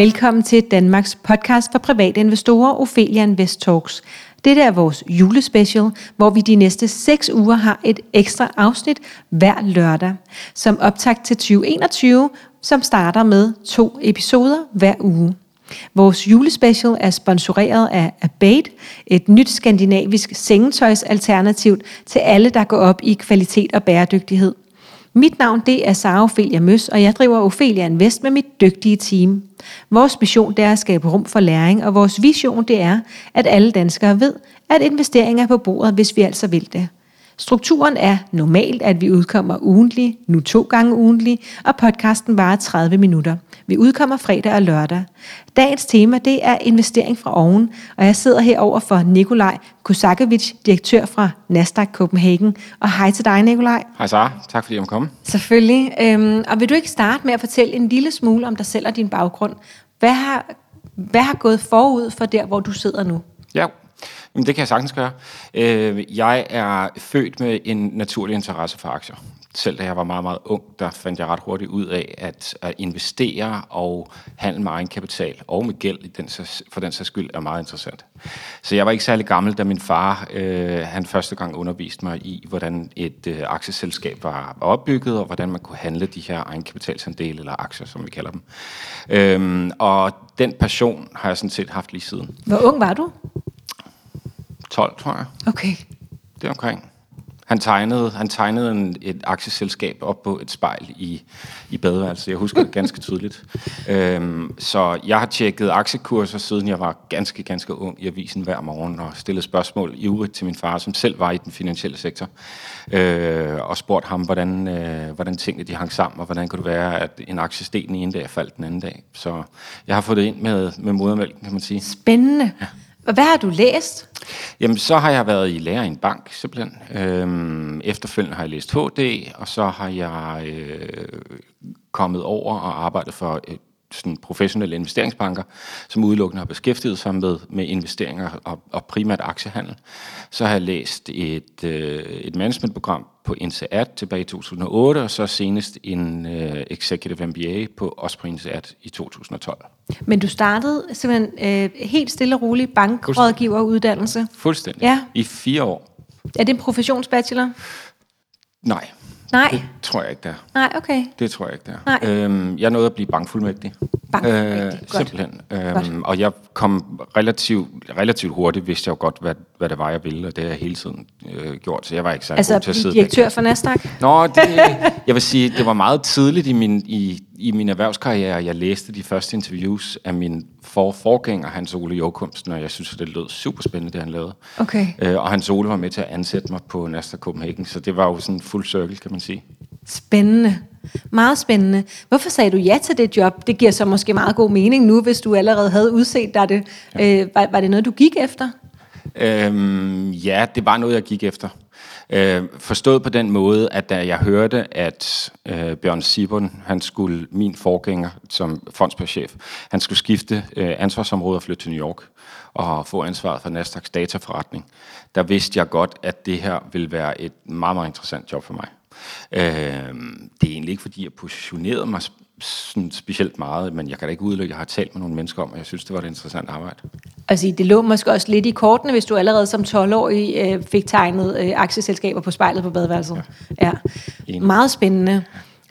Velkommen til Danmarks podcast for private investorer, Ophelia Invest Talks. Dette er vores julespecial, hvor vi de næste 6 uger har et ekstra afsnit hver lørdag, som optakt til 2021, som starter med to episoder hver uge. Vores julespecial er sponsoreret af Abate, et nyt skandinavisk sengetøjsalternativ til alle, der går op i kvalitet og bæredygtighed. Mit navn det er Sara Ophelia Møs, og jeg driver Ophelia Invest med mit dygtige team. Vores mission det er at skabe rum for læring, og vores vision det er, at alle danskere ved, at investeringer er på bordet, hvis vi altså vil det. Strukturen er normalt, at vi udkommer ugentlig, nu to gange ugentlig, og podcasten varer 30 minutter. Vi udkommer fredag og lørdag. Dagens tema det er investering fra oven, og jeg sidder herover for Nikolaj Kosakovic, direktør fra Nasdaq Copenhagen. Og hej til dig, Nikolaj. Hej Sara, tak fordi jeg kom. Selvfølgelig. Øhm, og vil du ikke starte med at fortælle en lille smule om dig selv og din baggrund? Hvad har, hvad har gået forud for der, hvor du sidder nu? Ja, Jamen, det kan jeg sagtens gøre. Øh, jeg er født med en naturlig interesse for aktier. Selv da jeg var meget, meget ung, der fandt jeg ret hurtigt ud af, at, at investere og handle med egenkapital og med gæld i den, for den sags skyld er meget interessant. Så jeg var ikke særlig gammel, da min far øh, han første gang underviste mig i, hvordan et øh, aktieselskab var, var opbygget, og hvordan man kunne handle de her egenkapitalsandele, eller aktier, som vi kalder dem. Øhm, og den passion har jeg sådan set haft lige siden. Hvor ung var du? 12, tror jeg. Okay. Det er omkring. Han tegnede, han tegnede en, et aktieselskab op på et spejl i, i badeværelset. Jeg husker det ganske tydeligt. Øhm, så jeg har tjekket aktiekurser, siden jeg var ganske, ganske ung i avisen hver morgen, og stillet spørgsmål ivrigt til min far, som selv var i den finansielle sektor, øh, og spurgt ham, hvordan, øh, hvordan tingene de hang sammen, og hvordan kunne det være, at en aktie steg den ene dag faldt den anden dag. Så jeg har fået det ind med, med modermælken, kan man sige. Spændende. Ja. Og hvad har du læst? Jamen, så har jeg været i lærer i en bank, simpelthen. Øhm, efterfølgende har jeg læst HD, og så har jeg øh, kommet over og arbejdet for et, sådan professionelle investeringsbanker, som udelukkende har beskæftiget sig med, med investeringer og, og primært aktiehandel. Så har jeg læst et, øh, et managementprogram på INSEAD tilbage i 2008, og så senest en øh, Executive MBA på, også på INSEAD i 2012. Men du startede simpelthen øh, helt stille og roligt bankrådgiveruddannelse? Fuldstændig. Ja. I fire år. Er det en professionsbachelor? Nej. Nej? Det tror jeg ikke, der. Nej, okay. Det tror jeg ikke, der. Nej. Øhm, jeg nåede at blive bankfuldmægtig. Bankfuldmægtig, øh. Simpelthen. Øhm, Godt. og jeg kom relativt, relativt hurtigt, vidste jeg jo godt, hvad, hvad det var, jeg ville, og det har jeg hele tiden øh, gjort, så jeg var ikke særlig Altså, god til at sidde direktør for Nasdaq? Nå, det, jeg vil sige, det var meget tidligt i min, i, i min erhvervskarriere, jeg læste de første interviews af min for forgænger, Hans Ole Jokumsen, og jeg synes, det lød super spændende, det han lavede. Okay. Øh, og Hans Ole var med til at ansætte mig på Nasdaq Copenhagen, så det var jo sådan en fuld cirkel, kan man sige. Spændende. Meget spændende. Hvorfor sagde du ja til det job? Det giver så måske meget god mening nu, hvis du allerede havde udset dig det. Ja. Øh, var, var det noget, du gik efter? Øhm, ja, det var noget, jeg gik efter. Øh, forstået på den måde, at da jeg hørte, at øh, Bjørn Sibon, han skulle, min forgænger som fondspørchef, han skulle skifte øh, ansvarsområde og flytte til New York og få ansvaret for Nasdaqs dataforretning, der vidste jeg godt, at det her ville være et meget, meget interessant job for mig. Øh, det er egentlig ikke, fordi jeg positionerede mig sådan specielt meget, men jeg kan da ikke udelukke, at jeg har talt med nogle mennesker om, og jeg synes, det var et interessant arbejde. Altså, det lå måske også lidt i kortene, hvis du allerede som 12-årig øh, fik tegnet øh, aktieselskaber på spejlet på badeværelset. Ja. ja. Meget spændende.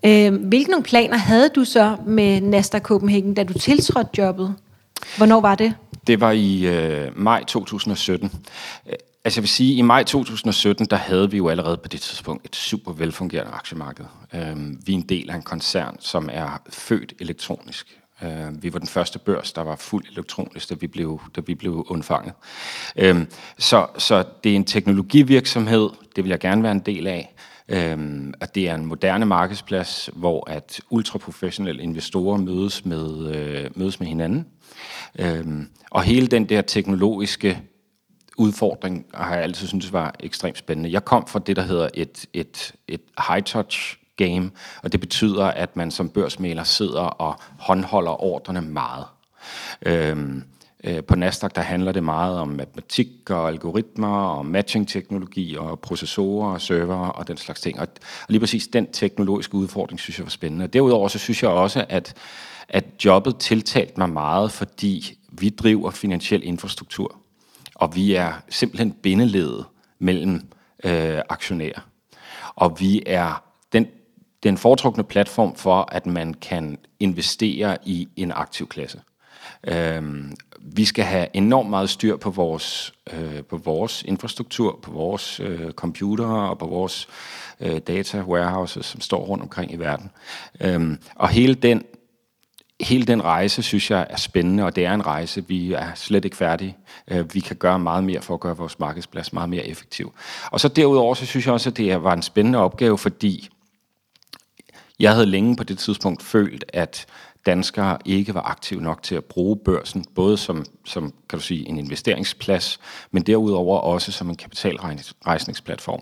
Øh, hvilke nogle planer havde du så med Nasdaq Copenhagen, da du tiltrådte jobbet? Hvornår var det? Det var i øh, maj 2017. Altså jeg vil sige, i maj 2017, der havde vi jo allerede på det tidspunkt et super velfungerende aktiemarked. Øhm, vi er en del af en koncern, som er født elektronisk. Øhm, vi var den første børs, der var fuldt elektronisk, da vi blev, da vi blev undfanget. Øhm, så, så det er en teknologivirksomhed, det vil jeg gerne være en del af. Øhm, og det er en moderne markedsplads, hvor at ultraprofessionelle investorer mødes med, øh, mødes med hinanden. Øhm, og hele den der teknologiske udfordring har jeg altid syntes var ekstremt spændende. Jeg kom fra det, der hedder et, et, et high-touch game, og det betyder, at man som børsmæler sidder og håndholder ordrene meget. Øhm, Øh, på Nasdaq der handler det meget om matematik og algoritmer og matching-teknologi og processorer og server og den slags ting. Og, og lige præcis den teknologiske udfordring synes jeg var spændende. Derudover så synes jeg også, at, at jobbet tiltalte mig meget, fordi vi driver finansiel infrastruktur, og vi er simpelthen bindeledet mellem øh, aktionærer. Og vi er den, den foretrukne platform for, at man kan investere i en aktiv klasse. Øhm, vi skal have enormt meget styr på vores, øh, på vores infrastruktur, på vores øh, computere og på vores øh, data warehouses, som står rundt omkring i verden. Øhm, og hele den, hele den rejse, synes jeg, er spændende, og det er en rejse. Vi er slet ikke færdige. Øh, vi kan gøre meget mere for at gøre vores markedsplads meget mere effektiv. Og så derudover, så synes jeg også, at det var en spændende opgave, fordi jeg havde længe på det tidspunkt følt, at danskere ikke var aktive nok til at bruge børsen, både som, som kan du sige, en investeringsplads, men derudover også som en kapitalrejsningsplatform.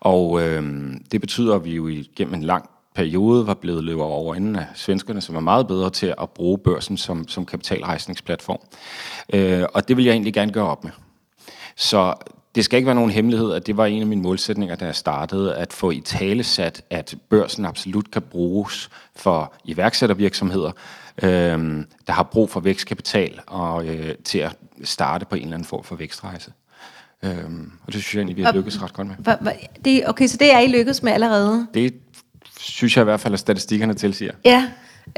Og øh, det betyder, at vi jo igennem en lang periode var blevet løbet over inden af svenskerne, som var meget bedre til at bruge børsen som, som kapitalrejsningsplatform. Øh, og det vil jeg egentlig gerne gøre op med. Så det skal ikke være nogen hemmelighed, at det var en af mine målsætninger, da jeg startede, at få i tale sat, at børsen absolut kan bruges for iværksættervirksomheder, øh, der har brug for vækstkapital og øh, til at starte på en eller anden form for vækstrejse. Øh, og det synes jeg egentlig, vi har lykkes ret godt med. Det, okay, så det er I lykkedes med allerede? Det synes jeg i hvert fald, at statistikkerne tilsiger. Ja,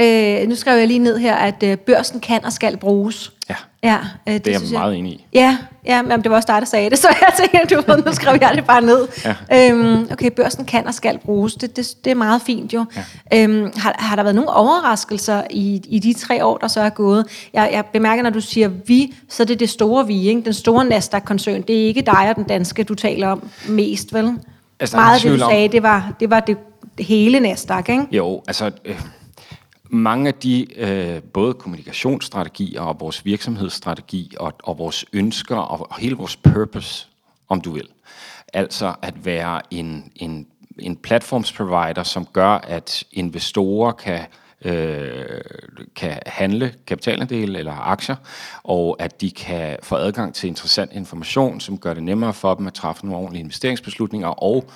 Øh, nu skrev jeg lige ned her, at øh, børsen kan og skal bruges. Ja, ja øh, det, det er jeg meget enig i. Ja, ja men det var også dig, der sagde det, så jeg tænkte, du ved, nu skrev jeg det bare ned. Ja. Øhm, okay, børsen kan og skal bruges, det, det, det er meget fint jo. Ja. Øhm, har, har der været nogle overraskelser i, i de tre år, der så er gået? Jeg, jeg bemærker, når du siger vi, så er det det store vi, ikke? den store Nasdaq-koncern. Det er ikke dig og den danske, du taler om mest, vel? Altså, meget af det, du sagde, det var det, var det hele Nasdaq, ikke? Jo, altså... Øh mange af de øh, både kommunikationsstrategier og vores virksomhedsstrategi og, og vores ønsker og, og hele vores purpose, om du vil. Altså at være en, en, en platformsprovider, som gør, at investorer kan øh, kan handle kapitalandel eller aktier, og at de kan få adgang til interessant information, som gør det nemmere for dem at træffe nogle ordentlige investeringsbeslutninger, og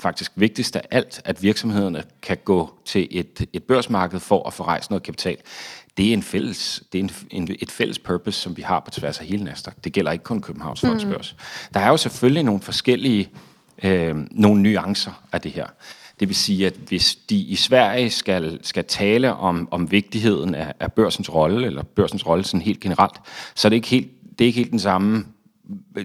faktisk vigtigst af alt, at virksomhederne kan gå til et, et børsmarked for at få rejst noget kapital. Det er, en fælles, det er en, en, et fælles purpose, som vi har på tværs af hele Nasdaq. Det gælder ikke kun Københavns mm. Fondsbørs. Der er jo selvfølgelig nogle forskellige øh, nogle nuancer af det her. Det vil sige, at hvis de i Sverige skal, skal tale om, om vigtigheden af, af børsens rolle, eller børsens rolle sådan helt generelt, så er det ikke helt, det er ikke helt den samme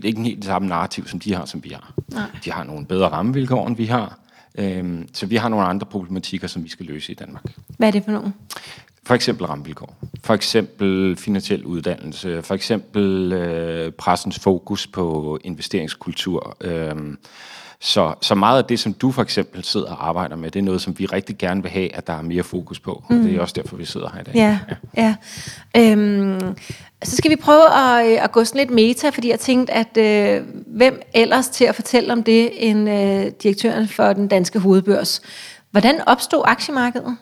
ikke helt det samme narrativ, som de har, som vi har. Nej. De har nogle bedre rammevilkår, end vi har. Øhm, så vi har nogle andre problematikker, som vi skal løse i Danmark. Hvad er det for nogle? For eksempel rammevilkår. For eksempel finansiel uddannelse. For eksempel øh, pressens fokus på investeringskultur. Øh, så, så meget af det, som du for eksempel sidder og arbejder med, det er noget, som vi rigtig gerne vil have, at der er mere fokus på. Mm. Det er også derfor, vi sidder her i dag. Ja, ja. ja. Øhm, så skal vi prøve at, øh, at gå sådan lidt meta, fordi jeg tænkte, at øh, hvem ellers til at fortælle om det end øh, direktøren for den danske hovedbørs. Hvordan opstod aktiemarkedet?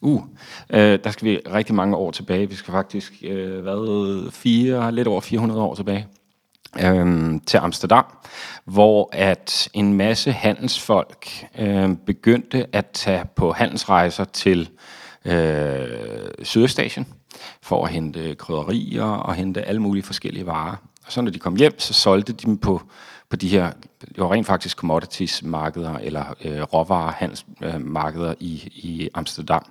Uh, øh, der skal vi rigtig mange år tilbage. Vi skal faktisk øh, været fire, lidt over 400 år tilbage øh, til Amsterdam, hvor at en masse handelsfolk øh, begyndte at tage på handelsrejser til øh, Sydøstasien for at hente krydderier og hente alle mulige forskellige varer. Og så når de kom hjem, så solgte de dem på, på de her, jo rent faktisk commodities-markeder eller øh, råvarehandelsmarkeder i, i Amsterdam.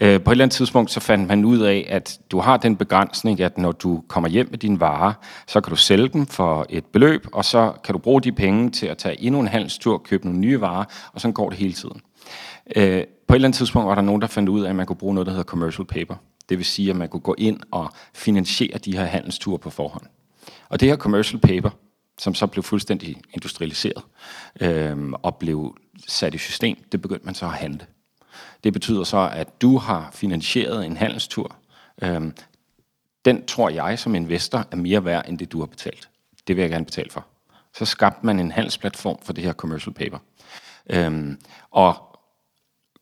Øh, på et eller andet tidspunkt så fandt man ud af, at du har den begrænsning, at når du kommer hjem med dine varer, så kan du sælge dem for et beløb, og så kan du bruge de penge til at tage endnu en handelstur, købe nogle nye varer, og så går det hele tiden. Øh, på et eller andet tidspunkt var der nogen, der fandt ud af, at man kunne bruge noget, der hedder commercial paper. Det vil sige, at man kunne gå ind og finansiere de her handelsture på forhånd. Og det her commercial paper, som så blev fuldstændig industrialiseret øh, og blev sat i system, det begyndte man så at handle. Det betyder så, at du har finansieret en handelstur. Øh, den tror jeg som investor er mere værd, end det du har betalt. Det vil jeg gerne betale for. Så skabte man en handelsplatform for det her commercial paper. Øhm, og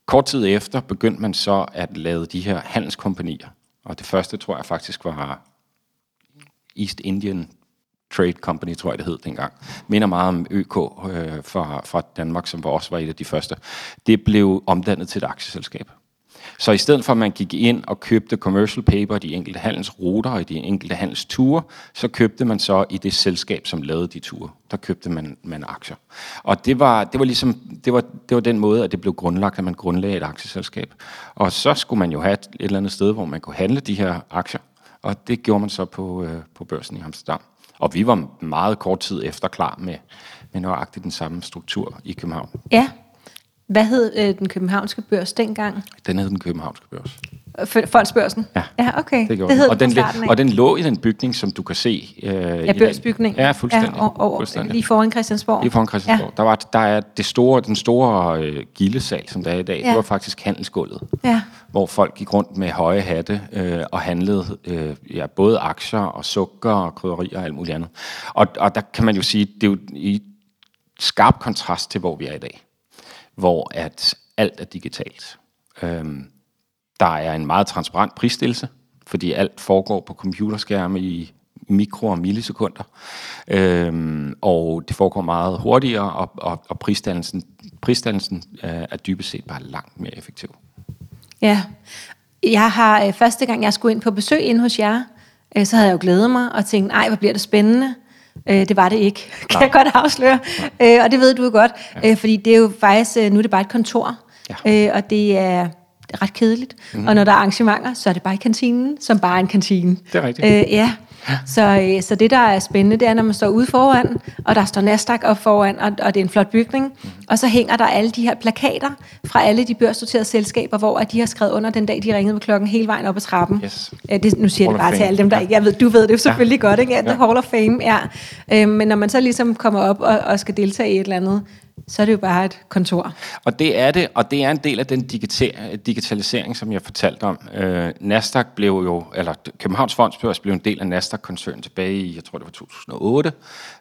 kort tid efter begyndte man så at lave de her handelskompanier. Og det første tror jeg faktisk var East Indian Trade Company, tror jeg det hed dengang. Minder meget om ØK øh, fra, fra Danmark, som også var et af de første. Det blev omdannet til et aktieselskab. Så i stedet for at man gik ind og købte commercial paper, de enkelte handelsruter og de enkelte handelsture, så købte man så i det selskab, som lavede de ture. Der købte man, man aktier. Og det var, det var ligesom, det var, det var den måde, at det blev grundlagt, at man grundlagde et aktieselskab. Og så skulle man jo have et, et eller andet sted, hvor man kunne handle de her aktier. Og det gjorde man så på, øh, på børsen i Amsterdam. Og vi var meget kort tid efter klar med, med nøjagtigt den samme struktur i København. Ja. Hvad hed øh, den københavnske børs dengang? Den hed den københavnske børs. F- Fondsbørsen? Ja, ja okay. det gjorde det hed den. Og den, af. og den lå i den bygning, som du kan se. Øh, Ja, børsbygning. Ja, fuldstændig. Ja, og, og, fuldstændig. lige foran Christiansborg. Lige foran Christiansborg. Ja. Der, var, der er det store, den store øh, gildesal, som der er i dag. Ja. Det var faktisk handelsgulvet. Ja. Hvor folk gik rundt med høje hatte øh, og handlede øh, ja, både aktier og sukker og krydderier og alt muligt andet. Og, og der kan man jo sige, det er jo i skarp kontrast til, hvor vi er i dag. Hvor at alt er digitalt. Øhm, der er en meget transparent prisstillelse, fordi alt foregår på computerskærme i mikro- og millisekunder. Øhm, og det foregår meget hurtigere, og, og, og prisdannelsen, prisdannelsen øh, er dybest set bare langt mere effektiv. Ja. Jeg har øh, første gang, jeg skulle ind på besøg ind hos jer, øh, så havde jeg jo glædet mig og tænkt, ej, hvor bliver det spændende. Øh, det var det ikke, kan jeg godt afsløre. Øh, og det ved du jo godt, øh, fordi det er jo faktisk, øh, nu er det bare et kontor, Ja. øh, og det er ret kedeligt. Mm. Og når der er arrangementer, så er det bare i kantinen, som bare er en kantine. Det er rigtigt. Øh, ja. Så, øh, så det, der er spændende, det er, når man står ude foran, og der står Nasdaq op foran, og, og det er en flot bygning, mm. og så hænger der alle de her plakater fra alle de børsnoterede selskaber, hvor de har skrevet under den dag, de ringede med klokken hele vejen op ad trappen. Yes. Øh, det, nu siger jeg det bare til alle dem, der Ja. ikke... Jeg ved, du ved det selvfølgelig ja. godt, ikke? The Ja. Hall of Fame, ja. Øh, men når man så ligesom kommer op og, og skal deltage i et eller andet, så er det jo bare et kontor. Og det er det, og det er en del af den digitalisering, som jeg fortalte om. Øh, Nasdaq blev jo, eller Københavns Fondsbørs blev en del af Nasdaq-koncernen tilbage i, jeg tror det var 2008,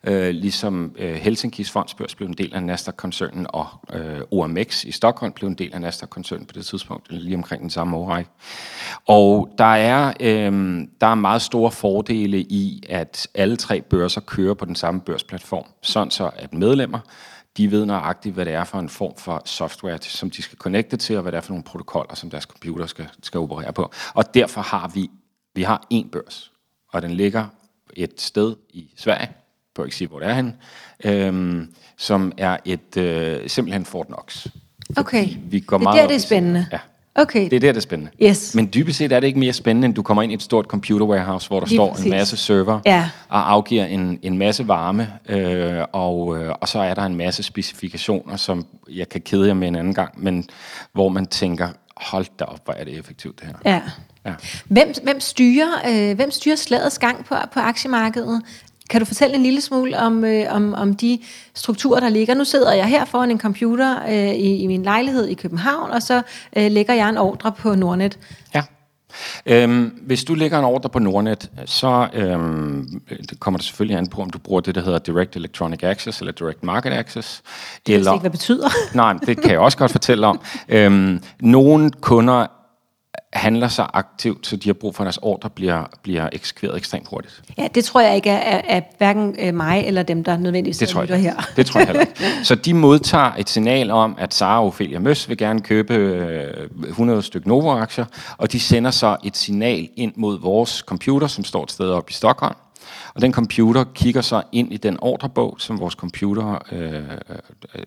øh, ligesom øh, Helsinkis Fondsbørs blev en del af Nasdaq-koncernen, og øh, OMX i Stockholm blev en del af Nasdaq-koncernen på det tidspunkt, lige omkring den samme årrække. Og der er, øh, der er meget store fordele i, at alle tre børser kører på den samme børsplatform, sådan så at medlemmer de ved nøjagtigt, hvad det er for en form for software, som de skal connecte til, og hvad det er for nogle protokoller, som deres computer skal, skal operere på. Og derfor har vi, vi har én børs, og den ligger et sted i Sverige, på ikke sige, hvor det er henne, øhm, som er et øh, simpelthen Fort Knox. Okay. Vi går det er meget der, det er spændende. Ja. Okay. Det er der, det er spændende. Yes. Men dybest set er det ikke mere spændende, end du kommer ind i et stort computer warehouse, hvor der Lige står præcis. en masse server Ja. og afgiver en, en masse varme, øh, og, øh, og så er der en masse specifikationer, som jeg kan kede jer med en anden gang, men hvor man tænker, hold da op, hvor er det effektivt det her. Ja. Ja. Hvem, hvem, styrer, øh, hvem styrer slagets gang på, på aktiemarkedet? Kan du fortælle en lille smule om, øh, om, om de strukturer, der ligger? Nu sidder jeg her foran en computer øh, i, i min lejlighed i København, og så øh, lægger jeg en ordre på Nordnet. Ja. Øhm, hvis du lægger en ordre på Nordnet, så øhm, det kommer det selvfølgelig an på, om du bruger det, der hedder Direct Electronic Access eller Direct Market Access. Jeg ved ikke, hvad det betyder. Nej, det kan jeg også godt fortælle om. Øhm, nogle kunder handler sig aktivt, så de har brug for, at deres ordre bliver, bliver eksekveret ekstremt hurtigt. Ja, det tror jeg ikke er, er, er hverken øh, mig eller dem, der nødvendigvis Det tror jeg her. Det tror jeg heller ikke. Så de modtager et signal om, at Sara og Ophelia Møs vil gerne købe øh, 100 stykker Novo-aktier, og de sender så et signal ind mod vores computer, som står et sted oppe i Stockholm. Og den computer kigger så ind i den ordrebog, som vores computer øh, øh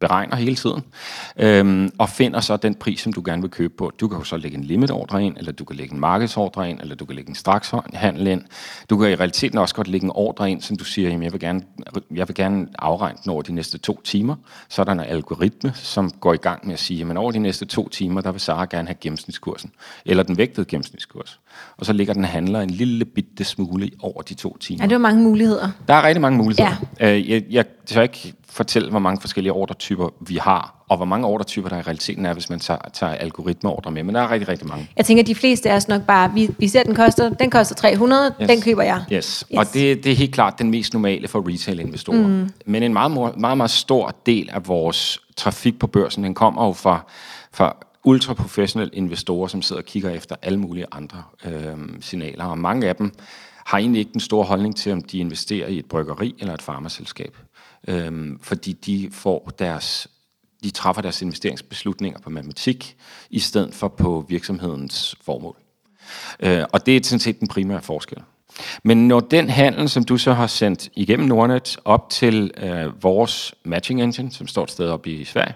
beregner hele tiden, øh, og finder så den pris, som du gerne vil købe på. Du kan jo så lægge en limitordre ind, eller du kan lægge en markedsordre ind, eller du kan lægge en strakshandel ind. Du kan i realiteten også godt lægge en ordre ind, som du siger, jamen jeg vil gerne, jeg vil gerne afregne den over de næste to timer. Så er der en algoritme, som går i gang med at sige, jamen over de næste to timer, der vil Sara gerne have gennemsnitskursen, eller den vægtede gennemsnitskurs. Og så ligger den handler en lille bitte smule over de to timer. Ja, det var mange muligheder. Der er rigtig mange muligheder. Ja. Øh, jeg, jeg tør ikke fortælle, hvor mange forskellige ordretyper vi har, og hvor mange ordretyper der i realiteten er, hvis man tager, tager algoritmeordre med. Men der er rigtig, rigtig mange. Jeg tænker, at de fleste af os nok bare, vi, vi ser, at den koster, den koster 300, yes. den køber jeg. Yes. Yes. yes. Og det, det er helt klart den mest normale for retail-investorer. Mm. Men en meget, meget, meget, meget stor del af vores trafik på børsen, den kommer jo fra, fra ultraprofessionelle investorer, som sidder og kigger efter alle mulige andre øh, signaler. Og mange af dem har egentlig ikke den store holdning til, om de investerer i et bryggeri eller et farmaselskab. Øh, fordi de får deres de træffer deres investeringsbeslutninger på matematik, i stedet for på virksomhedens formål. Øh, og det er sådan set den primære forskel. Men når den handel, som du så har sendt igennem Nordnet op til øh, vores matching engine, som står et sted oppe i Sverige,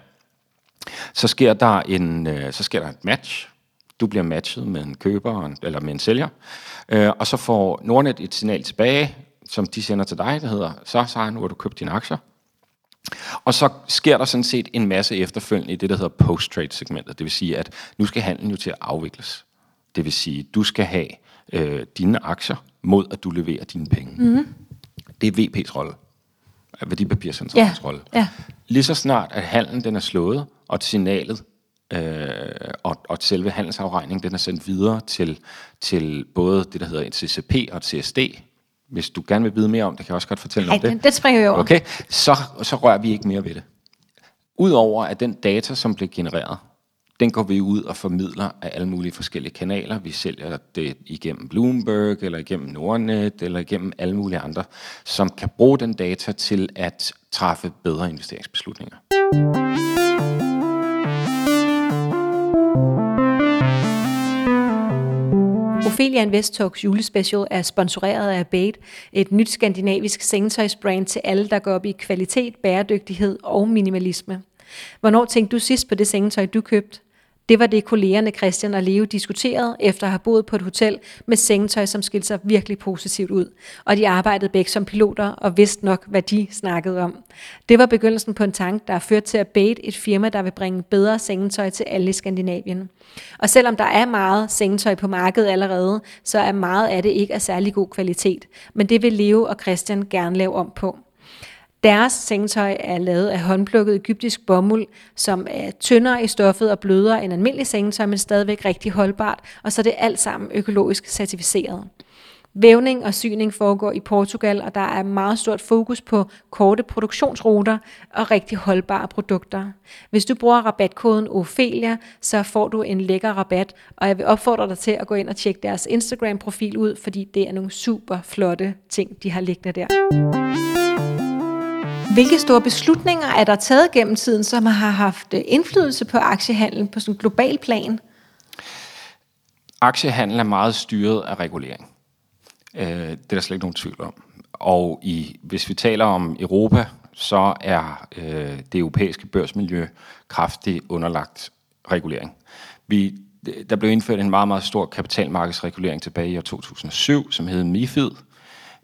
så sker der en, øh, så sker der et match. Du bliver matchet med en køber eller med en sælger, øh, og så får Nordnet et signal tilbage, som de sender til dig, der hedder, så, så nu har du købt dine aktier. Og så sker der sådan set en masse efterfølgende i det, der hedder post-trade-segmentet. Det vil sige, at nu skal handlen jo til at afvikles. Det vil sige, at du skal have øh, dine aktier mod, at du leverer dine penge. Mm-hmm. Det er VP's rolle. Værdipapircentralens ja. rolle. Ja. Lige så snart, at handlen den er slået, og signalet øh, og, og selve handelsafregningen den er sendt videre til, til både det, der hedder en CCP og et CSD, hvis du gerne vil vide mere om det, kan jeg også godt fortælle Ej, om det. det springer jeg over. Okay, så, så rører vi ikke mere ved det. Udover at den data, som bliver genereret, den går vi ud og formidler af alle mulige forskellige kanaler. Vi sælger det igennem Bloomberg, eller igennem Nordnet, eller igennem alle mulige andre, som kan bruge den data til at træffe bedre investeringsbeslutninger. Ophelia Invest Talks julespecial er sponsoreret af Bait, et nyt skandinavisk sengetøjsbrand til alle, der går op i kvalitet, bæredygtighed og minimalisme. Hvornår tænkte du sidst på det sengetøj, du købte? Det var det, kollegerne Christian og Leo diskuterede, efter at have boet på et hotel med sengetøj, som skilte sig virkelig positivt ud. Og de arbejdede begge som piloter og vidste nok, hvad de snakkede om. Det var begyndelsen på en tank, der har ført til at Bait, et firma, der vil bringe bedre sengetøj til alle i Skandinavien. Og selvom der er meget sengetøj på markedet allerede, så er meget af det ikke af særlig god kvalitet. Men det vil Leo og Christian gerne lave om på. Deres sengetøj er lavet af håndplukket egyptisk bomuld, som er tyndere i stoffet og blødere end almindelig sengetøj, men stadigvæk rigtig holdbart, og så er det alt sammen økologisk certificeret. Vævning og syning foregår i Portugal, og der er meget stort fokus på korte produktionsruter og rigtig holdbare produkter. Hvis du bruger rabatkoden Ophelia, så får du en lækker rabat, og jeg vil opfordre dig til at gå ind og tjekke deres Instagram-profil ud, fordi det er nogle super flotte ting, de har liggende der. Hvilke store beslutninger er der taget gennem tiden, som har haft øh, indflydelse på aktiehandlen på sådan en global plan? Aktiehandel er meget styret af regulering. Øh, det er der slet ikke nogen tvivl om. Og i, hvis vi taler om Europa, så er øh, det europæiske børsmiljø kraftigt underlagt regulering. Vi, der blev indført en meget, meget stor kapitalmarkedsregulering tilbage i år 2007, som hed MIFID,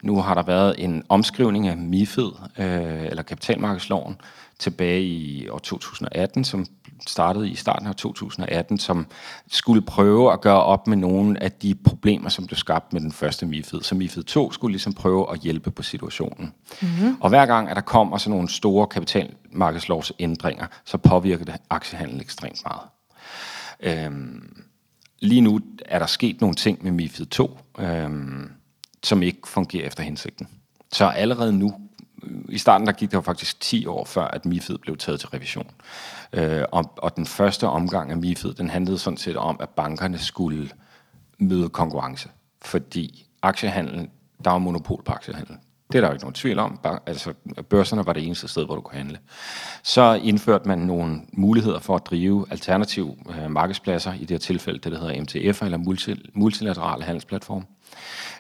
nu har der været en omskrivning af MIFID, øh, eller kapitalmarkedsloven, tilbage i år 2018, som startede i starten af 2018, som skulle prøve at gøre op med nogle af de problemer, som blev skabt med den første MIFID. Så MIFID 2 skulle ligesom prøve at hjælpe på situationen. Mm-hmm. Og hver gang, at der kommer sådan nogle store kapitalmarkedslovsændringer, så påvirker det aktiehandel ekstremt meget. Øhm, lige nu er der sket nogle ting med MIFID 2. Øhm, som ikke fungerer efter hensigten. Så allerede nu, øh, i starten der gik det jo faktisk 10 år før, at MIFID blev taget til revision. Øh, og, og den første omgang af MIFID, den handlede sådan set om, at bankerne skulle møde konkurrence. Fordi aktiehandlen, der var monopol på aktiehandel. Det er der jo ikke nogen tvivl om. Altså, børserne var det eneste sted, hvor du kunne handle. Så indførte man nogle muligheder for at drive alternative øh, markedspladser, i det her tilfælde det, der hedder MTF, eller multi, multilaterale handelsplatform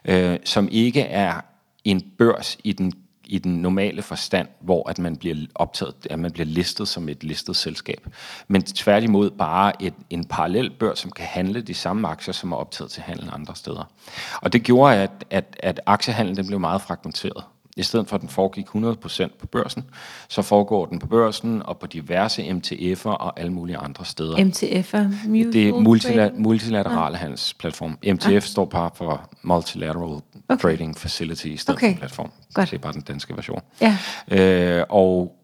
øh, som ikke er en børs i den i den normale forstand, hvor at man bliver optaget, at man bliver listet som et listet selskab. Men tværtimod bare et, en parallel børs, som kan handle de samme aktier, som er optaget til handel andre steder. Og det gjorde, at, at, at aktiehandlen den blev meget fragmenteret. I stedet for at den foregik 100% på børsen, så foregår den på børsen og på diverse MTF'er og alle mulige andre steder. MTF'er? Det er multila- multilaterale ja. handelsplatform. MTF ja. står bare for Multilateral okay. Trading Facility i stedet okay. for platform. Godt. Det er bare den danske version. Ja. Øh, og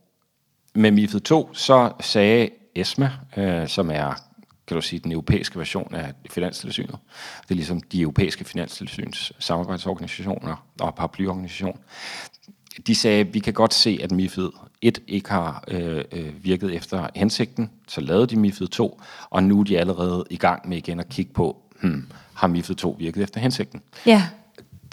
med MIFID 2, så sagde ESMA, øh, som er kan du sige, den europæiske version af Finanstilsynet. Det er ligesom de europæiske finanstilsyns samarbejdsorganisationer og paraplyorganisation. De sagde, at vi kan godt se, at MIFID 1 ikke har øh, øh, virket efter hensigten, så lavede de MIFID 2, og nu er de allerede i gang med igen at kigge på, hmm, har MIFID 2 virket efter hensigten? Ja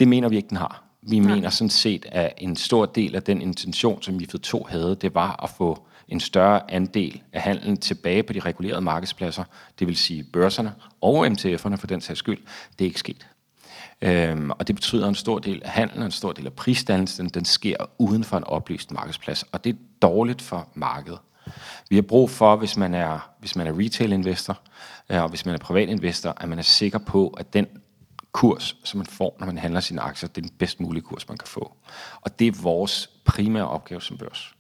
Det mener vi ikke, den har. Vi Nej. mener sådan set, at en stor del af den intention, som MIFID 2 havde, det var at få en større andel af handelen tilbage på de regulerede markedspladser, det vil sige børserne og MTF'erne for den sags skyld. Det er ikke sket. Øhm, og det betyder, at en stor del af handelen, en stor del af prisdannelsen, den sker uden for en oplyst markedsplads. Og det er dårligt for markedet. Vi har brug for, hvis man er, hvis man er retail-investor, øh, og hvis man er privat-investor, at man er sikker på, at den kurs, som man får, når man handler sine aktier, det er den bedst mulige kurs, man kan få. Og det er vores primære opgave som børs.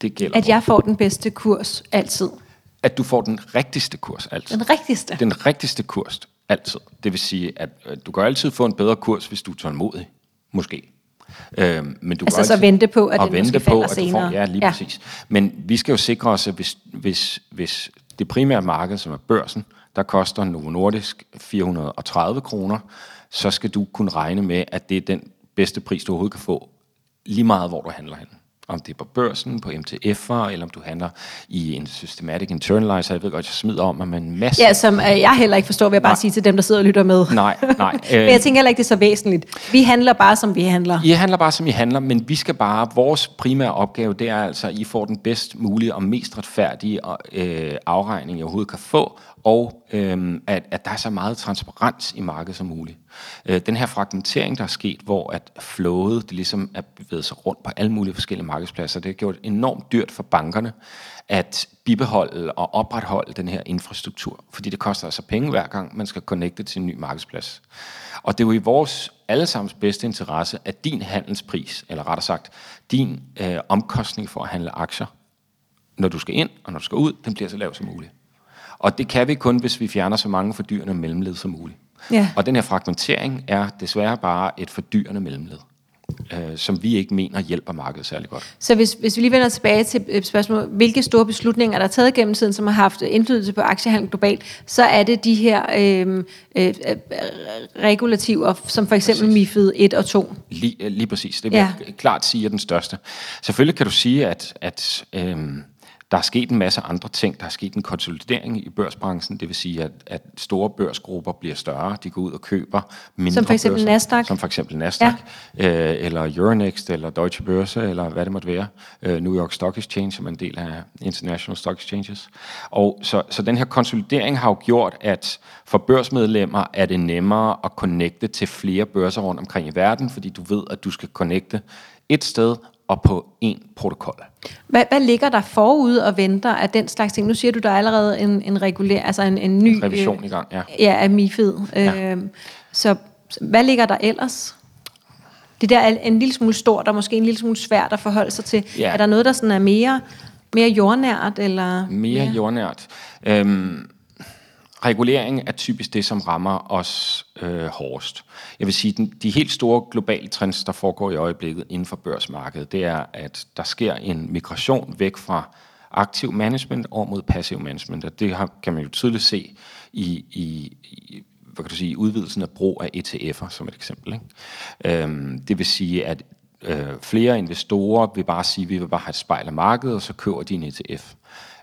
Det gælder at jeg får den bedste kurs altid. At du får den rigtigste kurs altid. Den rigtigste? Den rigtigste kurs altid. Det vil sige, at øh, du kan altid få en bedre kurs, hvis du er tålmodig. Måske. Øhm, men du altså så vente på, at det vente måske på, at senere. Får, ja, lige ja. præcis. Men vi skal jo sikre os, at hvis, hvis, hvis det primære marked, som er børsen, der koster Novo Nordisk 430 kroner, så skal du kunne regne med, at det er den bedste pris, du overhovedet kan få, lige meget hvor du handler hen om det er på børsen, på MTF'er, eller om du handler i en systematic internalizer. Jeg ved godt, jeg smider om mig en masse... Ja, som øh, jeg heller ikke forstår, vil jeg bare nej. sige til dem, der sidder og lytter med. Nej, nej. men jeg tænker heller ikke, det er så væsentligt. Vi handler bare, som vi handler. I handler bare, som I handler, men vi skal bare... Vores primære opgave, det er altså, at I får den bedst mulige og mest retfærdige øh, afregning, I overhovedet kan få, og øhm, at, at der er så meget transparens i markedet som muligt. Øh, den her fragmentering, der er sket, hvor at flowet det ligesom er bevæget sig rundt på alle mulige forskellige markedspladser, det har gjort enormt dyrt for bankerne at bibeholde og opretholde den her infrastruktur, fordi det koster altså penge hver gang, man skal connecte til en ny markedsplads. Og det er jo i vores allesammens bedste interesse, at din handelspris, eller rettere sagt, din øh, omkostning for at handle aktier, når du skal ind og når du skal ud, den bliver så lav som muligt. Og det kan vi kun, hvis vi fjerner så mange fordyrende mellemled som muligt. Ja. Og den her fragmentering er desværre bare et fordyrende mellemled øh, som vi ikke mener hjælper markedet særlig godt. Så hvis, hvis vi lige vender tilbage til et spørgsmål, hvilke store beslutninger der er taget gennem tiden, som har haft indflydelse på aktiehandel globalt, så er det de her øh, øh, regulativer, som for eksempel præcis. MIFID 1 og 2. Lige, lige præcis. Det vil ja. jeg klart sige er den største. Selvfølgelig kan du sige, at, at øh, der er sket en masse andre ting. Der er sket en konsolidering i børsbranchen, det vil sige, at, at store børsgrupper bliver større. De går ud og køber mindre Som for eksempel børser, Nasdaq? Som for eksempel Nasdaq, ja. øh, eller Euronext, eller Deutsche Börse, eller hvad det måtte være. Øh, New York Stock Exchange, som er en del af International Stock Exchanges. Og så, så den her konsolidering har jo gjort, at for børsmedlemmer er det nemmere at connecte til flere børser rundt omkring i verden, fordi du ved, at du skal connecte et sted og på en protokol. Hvad, hvad ligger der forud og venter af den slags ting? Nu siger du, der er allerede en, en regulær, altså en, en ny... Revision øh, i gang, ja. Ja, af MIFID. Ja. Øh, så hvad ligger der ellers? Det der er en lille smule stort, og måske en lille smule svært at forholde sig til. Ja. Er der noget, der sådan er mere, mere jordnært? Eller mere, mere? jordnært. Øhm, regulering er typisk det, som rammer os øh, hårdest. Jeg vil sige, den, de helt store globale trends, der foregår i øjeblikket inden for børsmarkedet, det er, at der sker en migration væk fra aktiv management over mod passiv management. Og det har, kan man jo tydeligt se i, i, i hvad kan du sige, udvidelsen af brug af ETF'er, som et eksempel. Ikke? Øhm, det vil sige, at øh, flere investorer vil bare sige, at vi vil bare have et spejl af markedet, og så køber de en ETF.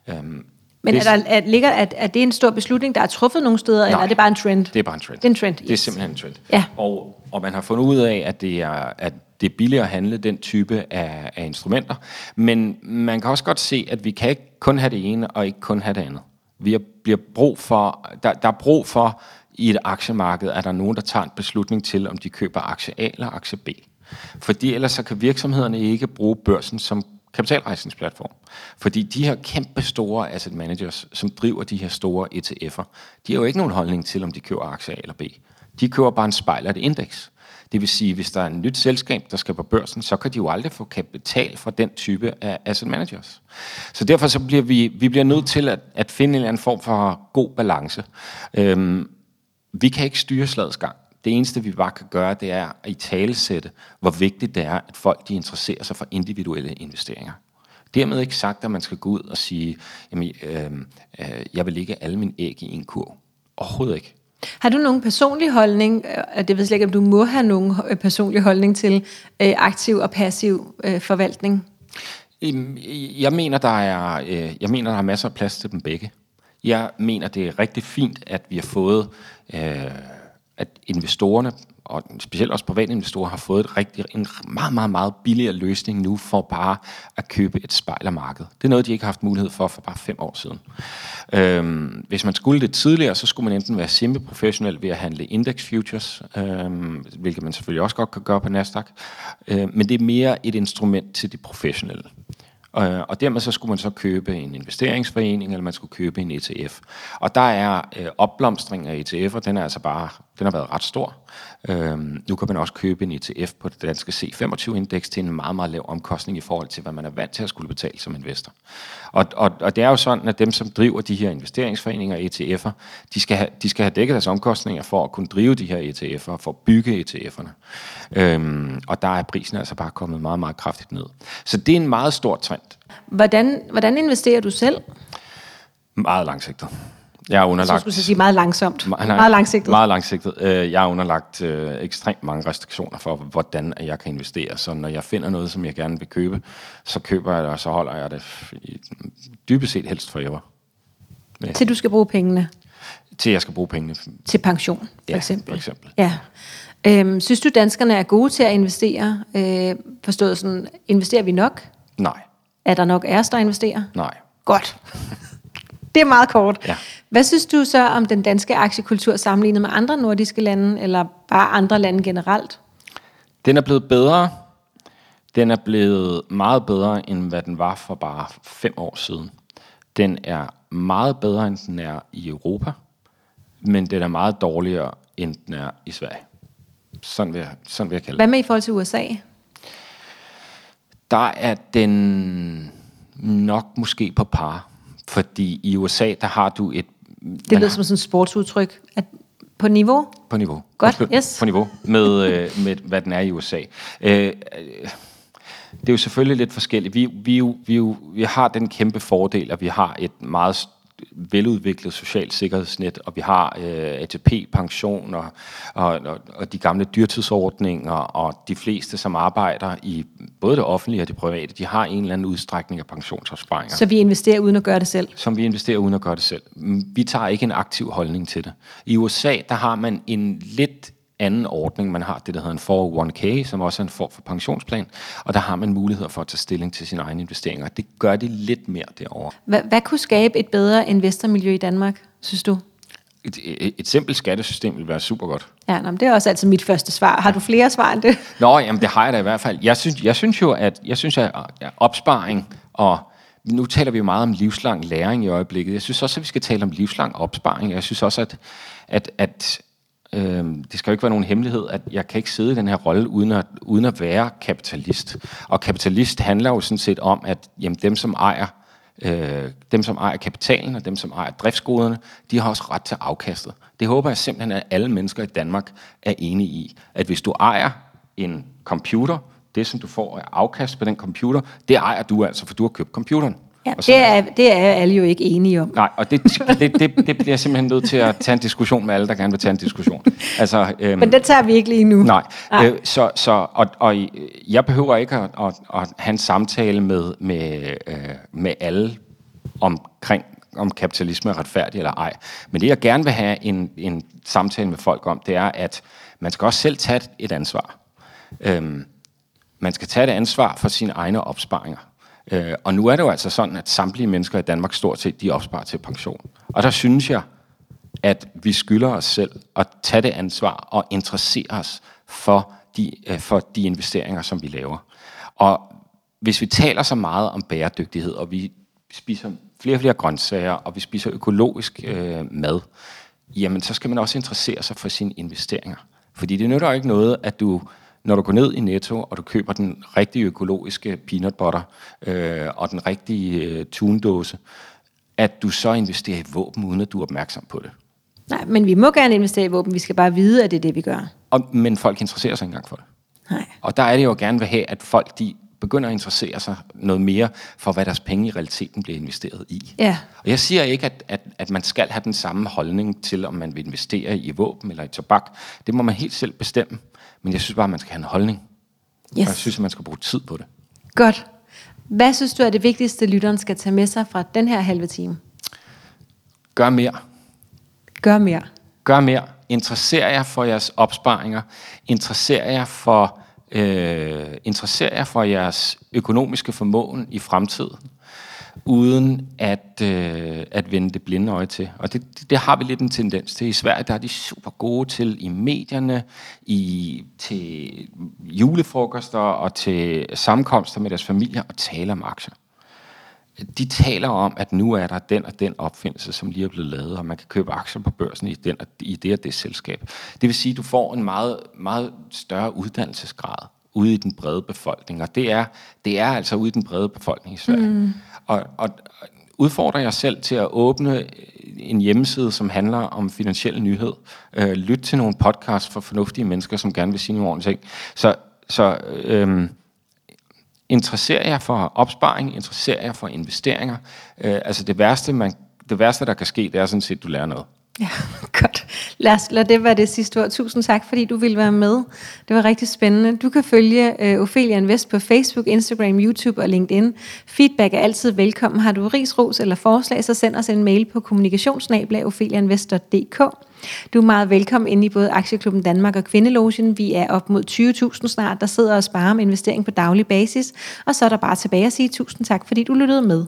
Øhm, men det, er, der, er, ligger, er, er det en stor beslutning, der er truffet nogle steder, nej, eller er det bare en trend? det er bare en trend. Det er en trend, yes. Det er simpelthen en trend. Ja. Og, og man har fundet ud af, at det er, at det er billigere at handle den type af, af instrumenter. Men man kan også godt se, at vi kan ikke kun have det ene, og ikke kun have det andet. Vi har, bliver brug for, der, der er brug for i et aktiemarked, at der er nogen, der tager en beslutning til, om de køber aktie A eller aktie B. Fordi ellers så kan virksomhederne ikke bruge børsen som kapitalrejsningsplatform. Fordi de her kæmpe store asset managers, som driver de her store ETF'er, de har jo ikke nogen holdning til, om de køber aktier A eller B. De køber bare en spejl af et indeks. Det vil sige, hvis der er et nyt selskab, der skal på børsen, så kan de jo aldrig få kapital fra den type af asset managers. Så derfor så bliver vi, vi bliver nødt til at, at finde en eller anden form for god balance. Øhm, vi kan ikke styre slagets gang. Det eneste, vi bare kan gøre, det er at i talesætte, hvor vigtigt det er, at folk de interesserer sig for individuelle investeringer. Dermed ikke sagt, at man skal gå ud og sige, jamen, øh, øh, jeg vil ikke alle mine æg i en kurv. Overhovedet ikke. Har du nogen personlig holdning, øh, det ved jeg ikke, om du må have nogen øh, personlig holdning til øh, aktiv og passiv øh, forvaltning? Jeg mener, der er, øh, jeg mener, der er masser af plads til dem begge. Jeg mener, det er rigtig fint, at vi har fået øh, at investorerne og specielt også private investorer har fået et rigtig, en meget, meget, meget billigere løsning nu for bare at købe et spejlermarked. Det er noget, de ikke har haft mulighed for for bare fem år siden. Øhm, hvis man skulle det tidligere, så skulle man enten være semi-professionel ved at handle index futures, øhm, hvilket man selvfølgelig også godt kan gøre på Nasdaq, øhm, men det er mere et instrument til de professionelle. Øh, og dermed så skulle man så købe en investeringsforening, eller man skulle købe en ETF. Og der er øh, opblomstring af ETF'er, den er altså bare, den har været ret stor. Øhm, nu kan man også købe en ETF på det danske C25-indeks til en meget, meget lav omkostning i forhold til, hvad man er vant til at skulle betale som investor. Og, og, og det er jo sådan, at dem, som driver de her investeringsforeninger og ETF'er, de skal, have, de skal have dækket deres omkostninger for at kunne drive de her ETF'er, for at bygge ETF'erne. Øhm, og der er prisen altså bare kommet meget, meget kraftigt ned. Så det er en meget stor trend. Hvordan, hvordan investerer du selv? Meget langsigtet. Jeg er underlagt... Så skulle sige meget langsomt. Nej, meget langsigtet. Meget langsigtet. Øh, jeg er underlagt øh, ekstremt mange restriktioner for, hvordan jeg kan investere. Så når jeg finder noget, som jeg gerne vil købe, så køber jeg det, og så holder jeg det dybest set helst forever. Med. Til du skal bruge pengene? Til jeg skal bruge pengene. Til pension, for ja, eksempel? for eksempel. Ja. Øhm, synes du, danskerne er gode til at investere? Øh, forstået sådan, investerer vi nok? Nej. Er der nok os, der investerer? Nej. Godt. Det er meget kort. Ja. Hvad synes du så om den danske aktiekultur sammenlignet med andre nordiske lande, eller bare andre lande generelt? Den er blevet bedre. Den er blevet meget bedre, end hvad den var for bare fem år siden. Den er meget bedre, end den er i Europa, men den er meget dårligere, end den er i Sverige. Sådan vil jeg, sådan vil jeg kalde det. Hvad med i forhold til USA? Der er den nok måske på par. Fordi i USA, der har du et... Det lyder som sådan et sportsudtryk. At på niveau? På niveau. Godt, yes. På niveau med, øh, med, hvad den er i USA. Øh, øh, det er jo selvfølgelig lidt forskelligt. Vi, vi, vi, vi har den kæmpe fordel, at vi har et meget veludviklet socialt sikkerhedsnet, og vi har øh, ATP-pension og, og, og, og de gamle dyrtidsordninger, og de fleste, som arbejder i både det offentlige og det private, de har en eller anden udstrækning af pensionsopsparinger. Så vi investerer uden at gøre det selv? Som vi investerer uden at gøre det selv. Vi tager ikke en aktiv holdning til det. I USA, der har man en lidt anden ordning. Man har det, der hedder en 401k, som også er en form for pensionsplan, og der har man muligheder for at tage stilling til sine egne investeringer. Det gør det lidt mere derovre. Hvad, hvad kunne skabe et bedre investormiljø i Danmark, synes du? Et, et, et simpelt skattesystem vil være super godt. Ja, nå, det er også altid mit første svar. Har du flere svar end det? Nå, jamen det har jeg da i hvert fald. Jeg synes, jeg synes jo, at, jeg synes, at opsparing og nu taler vi jo meget om livslang læring i øjeblikket. Jeg synes også, at vi skal tale om livslang opsparing. Jeg synes også, at, at, at Øh, det skal jo ikke være nogen hemmelighed, at jeg kan ikke sidde i den her rolle uden at, uden at være kapitalist. Og kapitalist handler jo sådan set om, at jamen, dem, som ejer øh, dem, som ejer kapitalen og dem, som ejer driftsgoderne, de har også ret til afkastet. Det håber jeg simpelthen, at alle mennesker i Danmark er enige i. At hvis du ejer en computer, det som du får af afkast på den computer, det ejer du altså, for du har købt computeren. Ja, det, er, det er alle jo ikke enige om. Nej, og det, det, det, det bliver simpelthen nødt til at tage en diskussion med alle, der gerne vil tage en diskussion. Altså, øhm, Men det tager vi ikke lige nu. Nej, nej. Øh, så, så, og, og jeg behøver ikke at, at, at have en samtale med, med, øh, med alle omkring om kapitalisme er retfærdig eller ej. Men det, jeg gerne vil have en, en samtale med folk om, det er, at man skal også selv tage et ansvar. Øhm, man skal tage et ansvar for sine egne opsparinger. Øh, og nu er det jo altså sådan, at samtlige mennesker i Danmark stort set, de opsparer til pension. Og der synes jeg, at vi skylder os selv at tage det ansvar og interessere os for de, øh, for de investeringer, som vi laver. Og hvis vi taler så meget om bæredygtighed, og vi spiser flere og flere grøntsager, og vi spiser økologisk øh, mad, jamen så skal man også interessere sig for sine investeringer. Fordi det nytter jo ikke noget, at du når du går ned i Netto, og du køber den rigtige økologiske peanut butter øh, og den rigtige øh, tundåse, at du så investerer i våben, uden at du er opmærksom på det. Nej, men vi må gerne investere i våben. Vi skal bare vide, at det er det, vi gør. Og, men folk interesserer sig ikke engang for det. Nej. Og der er det jo gerne vil have, at folk de begynder at interessere sig noget mere for, hvad deres penge i realiteten bliver investeret i. Ja. Og jeg siger ikke, at, at, at man skal have den samme holdning til, om man vil investere i våben eller i tobak. Det må man helt selv bestemme. Men jeg synes bare, at man skal have en holdning. Yes. Og jeg synes, at man skal bruge tid på det. Godt. Hvad synes du er det vigtigste, lytteren skal tage med sig fra den her halve time? Gør mere. Gør mere. Gør mere. interesserer jer for jeres opsparinger, interesserer jer for, øh, interesserer jer for jeres økonomiske formåen i fremtiden, uden at, øh, at vende det blinde øje til. Og det, det, det har vi lidt en tendens til. I Sverige der er de super gode til i medierne, i, til julefrokoster og til sammenkomster med deres familier og tale om aktier. De taler om, at nu er der den og den opfindelse, som lige er blevet lavet, og man kan købe aktier på børsen i, den, i det og det selskab. Det vil sige, at du får en meget, meget større uddannelsesgrad ude i den brede befolkning, og det er, det er altså ude i den brede befolkning i Sverige. Mm. Og, og udfordrer jeg selv til at åbne en hjemmeside, som handler om finansiel nyhed. Øh, lyt til nogle podcasts for fornuftige mennesker, som gerne vil sige nogle ordentlige ting. Så, så øh, interesserer jeg for opsparing, interesserer jeg for investeringer. Øh, altså det værste, man, det værste, der kan ske, det er sådan set, at du lærer noget. Ja, godt. Lad, os, lad det være det sidste ord. Tusind tak, fordi du ville være med. Det var rigtig spændende. Du kan følge uh, Ophelia Invest på Facebook, Instagram, YouTube og LinkedIn. Feedback er altid velkommen. Har du ris, ros eller forslag, så send os en mail på kommunikationsnabla.opheliainvest.dk. Du er meget velkommen ind i både Aktieklubben Danmark og Kvindelogen. Vi er op mod 20.000 snart, der sidder og sparer om investering på daglig basis. Og så er der bare tilbage at sige tusind tak, fordi du lyttede med.